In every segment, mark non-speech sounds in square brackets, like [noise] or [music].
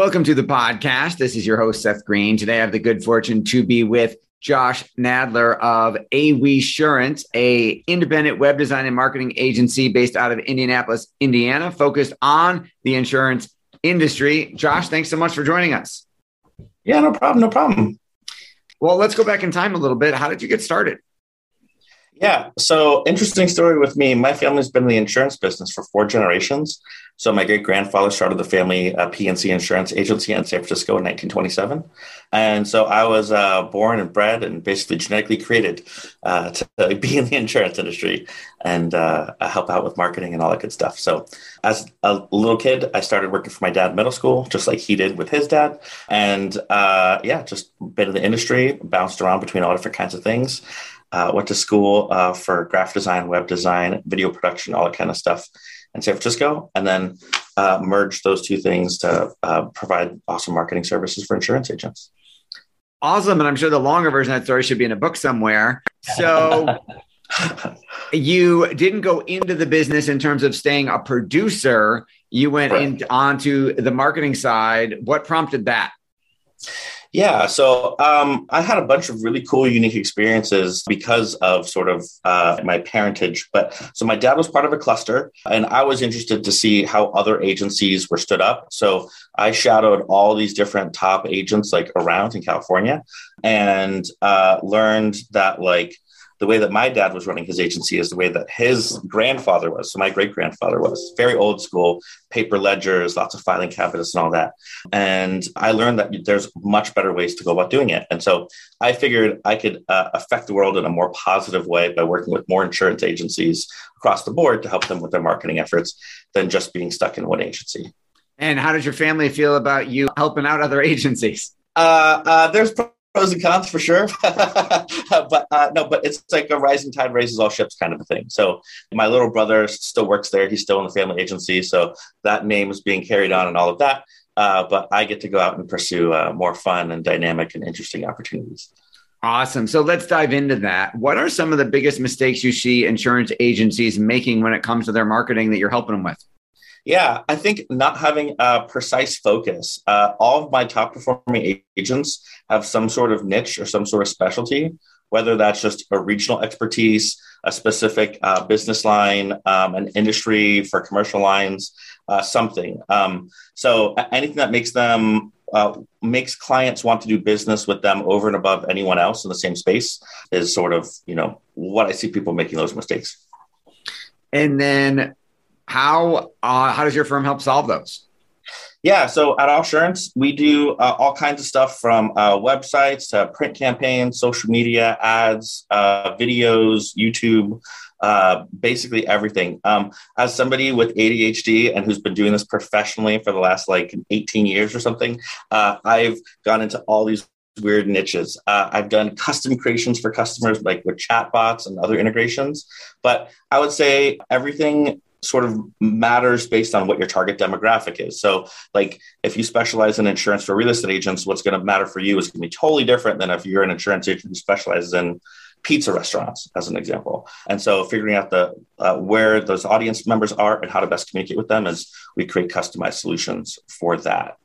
Welcome to the podcast. This is your host, Seth Green. Today, I have the good fortune to be with Josh Nadler of Awesurance, a independent web design and marketing agency based out of Indianapolis, Indiana, focused on the insurance industry. Josh, thanks so much for joining us. Yeah, no problem. No problem. Well, let's go back in time a little bit. How did you get started? Yeah, so interesting story with me. My family's been in the insurance business for four generations. So my great grandfather started the family uh, P&C insurance agency in San Francisco in 1927, and so I was uh, born and bred and basically genetically created uh, to be in the insurance industry and uh, help out with marketing and all that good stuff. So as a little kid, I started working for my dad in middle school, just like he did with his dad, and uh, yeah, just been in the industry, bounced around between all different kinds of things. Uh, went to school for graphic design, web design, video production, all that kind of stuff in San Francisco, and then uh, merge those two things to uh, provide awesome marketing services for insurance agents. Awesome. And I'm sure the longer version of that story should be in a book somewhere. So you didn't go into the business in terms of staying a producer. You went right. in, onto the marketing side. What prompted that? Yeah, so um, I had a bunch of really cool, unique experiences because of sort of uh, my parentage. But so my dad was part of a cluster, and I was interested to see how other agencies were stood up. So I shadowed all these different top agents like around in California, and uh, learned that like the way that my dad was running his agency is the way that his grandfather was. So my great grandfather was very old school, paper ledgers, lots of filing cabinets and all that. And I learned that there's much better ways to go about doing it. And so I figured I could uh, affect the world in a more positive way by working with more insurance agencies across the board to help them with their marketing efforts than just being stuck in one agency. And how does your family feel about you helping out other [laughs] agencies? Uh, uh, there's pros and cons for sure [laughs] but uh, no but it's like a rising tide raises all ships kind of a thing so my little brother still works there he's still in the family agency so that name is being carried on and all of that uh, but i get to go out and pursue uh, more fun and dynamic and interesting opportunities Awesome. So let's dive into that. What are some of the biggest mistakes you see insurance agencies making when it comes to their marketing that you're helping them with? Yeah, I think not having a precise focus. Uh, all of my top performing agents have some sort of niche or some sort of specialty, whether that's just a regional expertise, a specific uh, business line, um, an industry for commercial lines, uh, something. Um, so anything that makes them uh, makes clients want to do business with them over and above anyone else in the same space is sort of you know what I see people making those mistakes. And then how uh, how does your firm help solve those? Yeah, so at Awesurance, we do uh, all kinds of stuff from uh, websites to print campaigns, social media, ads, uh, videos, YouTube, uh, basically everything. Um, as somebody with ADHD and who's been doing this professionally for the last like 18 years or something, uh, I've gone into all these weird niches. Uh, I've done custom creations for customers, like with chatbots and other integrations. But I would say everything sort of matters based on what your target demographic is. So, like if you specialize in insurance for real estate agents, what's going to matter for you is going to be totally different than if you're an insurance agent who specializes in pizza restaurants, as an example. And so, figuring out the uh, where those audience members are and how to best communicate with them is we create customized solutions for that.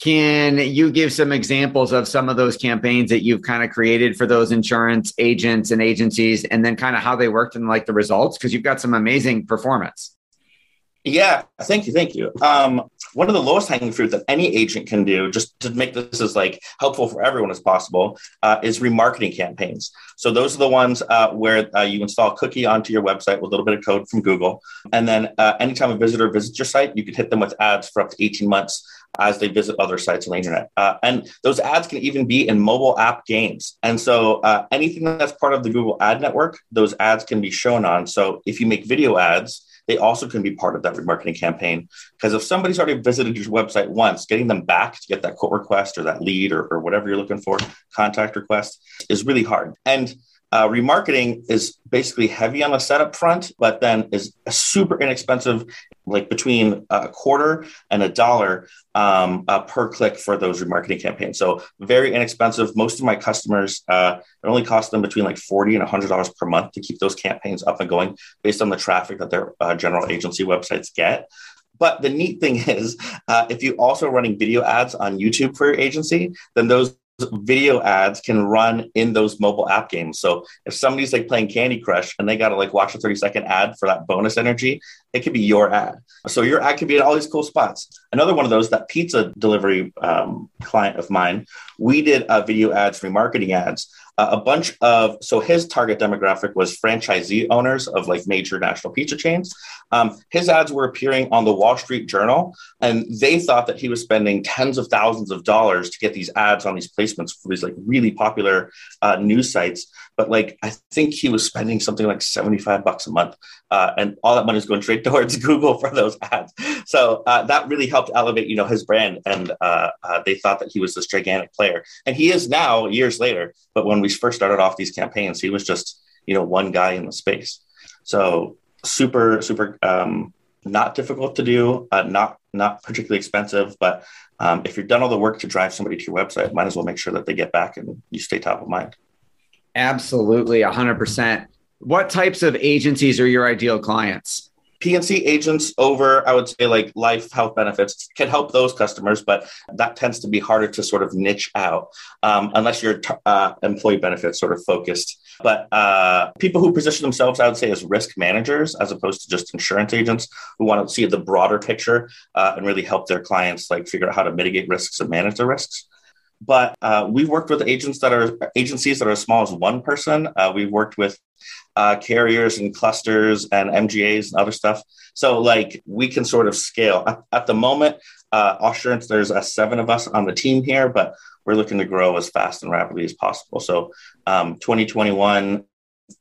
Can you give some examples of some of those campaigns that you've kind of created for those insurance agents and agencies and then kind of how they worked and like the results? Because you've got some amazing performance. Yeah, thank you, thank you. Um, one of the lowest hanging fruit that any agent can do, just to make this as like helpful for everyone as possible, uh, is remarketing campaigns. So those are the ones uh, where uh, you install cookie onto your website with a little bit of code from Google, and then uh, anytime a visitor visits your site, you can hit them with ads for up to 18 months as they visit other sites on the internet. Uh, and those ads can even be in mobile app games. And so uh, anything that's part of the Google ad network, those ads can be shown on. So if you make video ads, they also can be part of that remarketing campaign. Because if somebody's already visited your website once, getting them back to get that quote request or that lead or, or whatever you're looking for, contact request, is really hard. And uh, remarketing is basically heavy on the setup front, but then is super inexpensive, like between a quarter and a dollar um, uh, per click for those remarketing campaigns. So very inexpensive. Most of my customers, uh, it only costs them between like forty and hundred dollars per month to keep those campaigns up and going, based on the traffic that their uh, general agency websites get. But the neat thing [laughs] is, uh, if you also running video ads on YouTube for your agency, then those video ads can run in those mobile app games. So if somebody's like playing Candy Crush and they got to like watch a 30 second ad for that bonus energy, it could be your ad. So your ad could be in all these cool spots. Another one of those, that pizza delivery um, client of mine, we did uh, video ads, remarketing ads uh, a bunch of so his target demographic was franchisee owners of like major national pizza chains um, his ads were appearing on the wall street journal and they thought that he was spending tens of thousands of dollars to get these ads on these placements for these like really popular uh, news sites but like I think he was spending something like 75 bucks a month. Uh, and all that money is going straight [laughs] towards Google for those ads. So uh, that really helped elevate, you know, his brand. And uh, uh, they thought that he was this gigantic player. And he is now years later. But when we first started off these campaigns, he was just, you know, one guy in the space. So super, super um, not difficult to do, uh, not not particularly expensive, but um, if you've done all the work to drive somebody to your website, might as well make sure that they get back and you stay top of mind. Absolutely, 100%. What types of agencies are your ideal clients? P&C agents over, I would say, like life health benefits can help those customers, but that tends to be harder to sort of niche out um, unless you're uh, employee benefits sort of focused. But uh, people who position themselves, I would say, as risk managers as opposed to just insurance agents who want to see the broader picture uh, and really help their clients like figure out how to mitigate risks and manage the risks but uh, we've worked with agents that are agencies that are as small as one person. Uh, we've worked with uh, carriers and clusters and MGAs and other stuff. So like we can sort of scale. At, at the moment, uh, Awesurance there's a seven of us on the team here, but we're looking to grow as fast and rapidly as possible. So um, 2021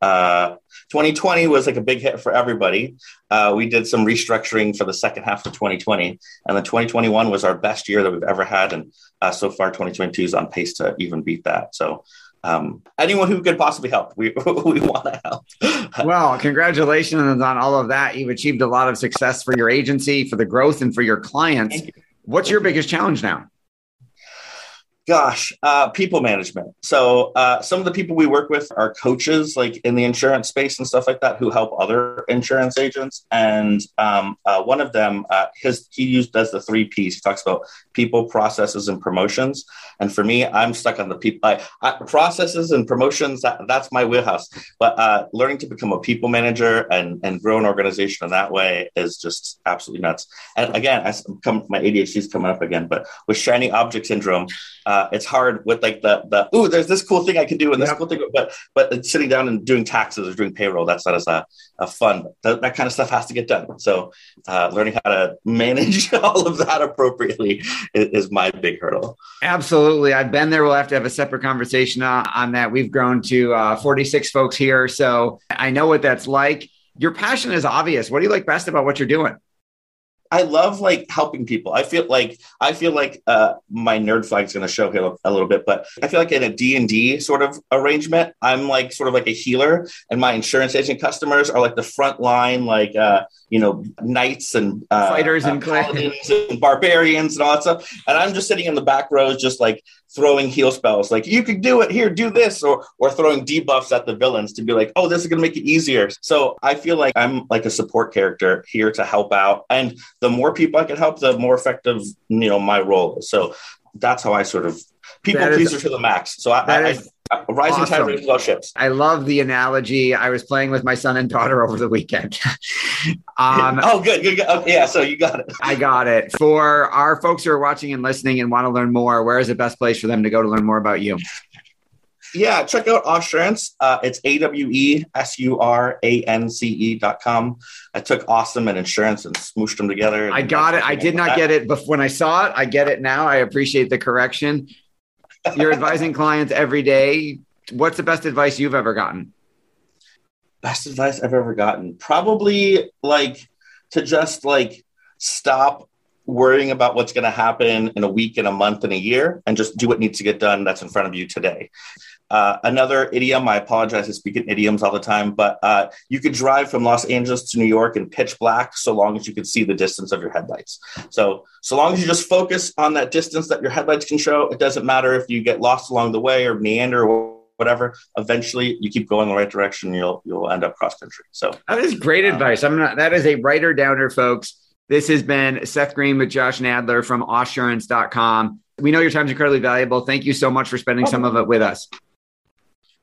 uh, 2020 was like a big hit for everybody. Uh, we did some restructuring for the second half of 2020, and then 2021 was our best year that we've ever had, and uh, so far 2022 is on pace to even beat that. So. Um, anyone who could possibly help, we, [laughs] we want to help. [laughs] well, congratulations on all of that. You've achieved a lot of success for your agency, for the growth, and for your clients. You. What's your biggest challenge now? Gosh, uh, people management. So uh, some of the people we work with are coaches, like in the insurance space and stuff like that, who help other insurance agents. And um, uh, one of them, uh, his he used does the three P's. He talks about people, processes, and promotions. And for me, I'm stuck on the people I, I, processes and promotions. That, that's my wheelhouse. But uh, learning to become a people manager and and grow an organization in that way is just absolutely nuts. And again, I come my ADHD is coming up again, but with shiny object syndrome. Uh, uh, it's hard with like the the oh, there's this cool thing I can do and this cool thing, but but sitting down and doing taxes or doing payroll, that's not as a, a fun. That, that kind of stuff has to get done. So uh, learning how to manage [laughs] all of that appropriately is, is, my big hurdle. Absolutely, I've been there. We'll have to have a separate conversation on, on that. We've grown to uh, 46 folks here, so I know what that's like. Your passion is obvious. What do you like best about what you're doing? I love like helping people. I feel like I feel like uh, my nerd flag's going to show here a little bit, but I feel like in a D and D sort of arrangement, I'm like sort of like a healer, and my insurance agent customers are like the front line, like uh, you know, knights and uh, fighters and, uh, and barbarians and all that stuff, and I'm just sitting in the back rows, just like throwing heal spells, like you can do it here, do this, or or throwing debuffs at the villains to be like, oh, this is going to make it easier. So I feel like I'm like a support character here to help out, and the more people I can help, the more effective you know my role is. So that's how I sort of people pleaser to the max. So I, I, is, I rising awesome. tide raises all ships. I love the analogy. I was playing with my son and daughter [laughs] over the weekend. [laughs] um, [laughs] oh, good, good, good. Okay, yeah, so you got it. I got it. For our folks who are watching and listening and want to learn more, where is the best place for them to go to learn more about you? Yeah, check out Awesurance. Uh, it's A W E S U R A N C E dot com. I took awesome and insurance and smooshed them together. I got it. I did not get it but when I saw it. I get it now. I appreciate the correction. You're advising clients every day. What's the best advice you've ever gotten? Best advice I've ever gotten. Probably like to just like stop worrying about what's going to happen in a week, in a month, in a year, and just do what needs to get done that's in front of you today. Uh, another idiom, I apologize, I speak in idioms all the time, but uh, you could drive from Los Angeles to New York in pitch black so long as you could see the distance of your headlights. So, so long as you just focus on that distance that your headlights can show, it doesn't matter if you get lost along the way or meander or whatever. Eventually, you keep going the right direction, you'll you'll end up cross country. So that is great um, advice. I'm not. That is a writer downer, folks. This has been Seth Green with Josh Nadler from Awesurance.com. We know your time is incredibly valuable. Thank you so much for spending some of it with us.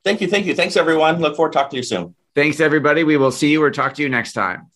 Thank you. Thank you. Thanks, everyone. Look forward to talking to you soon. Thanks, everybody. We will see you or talk to you next time.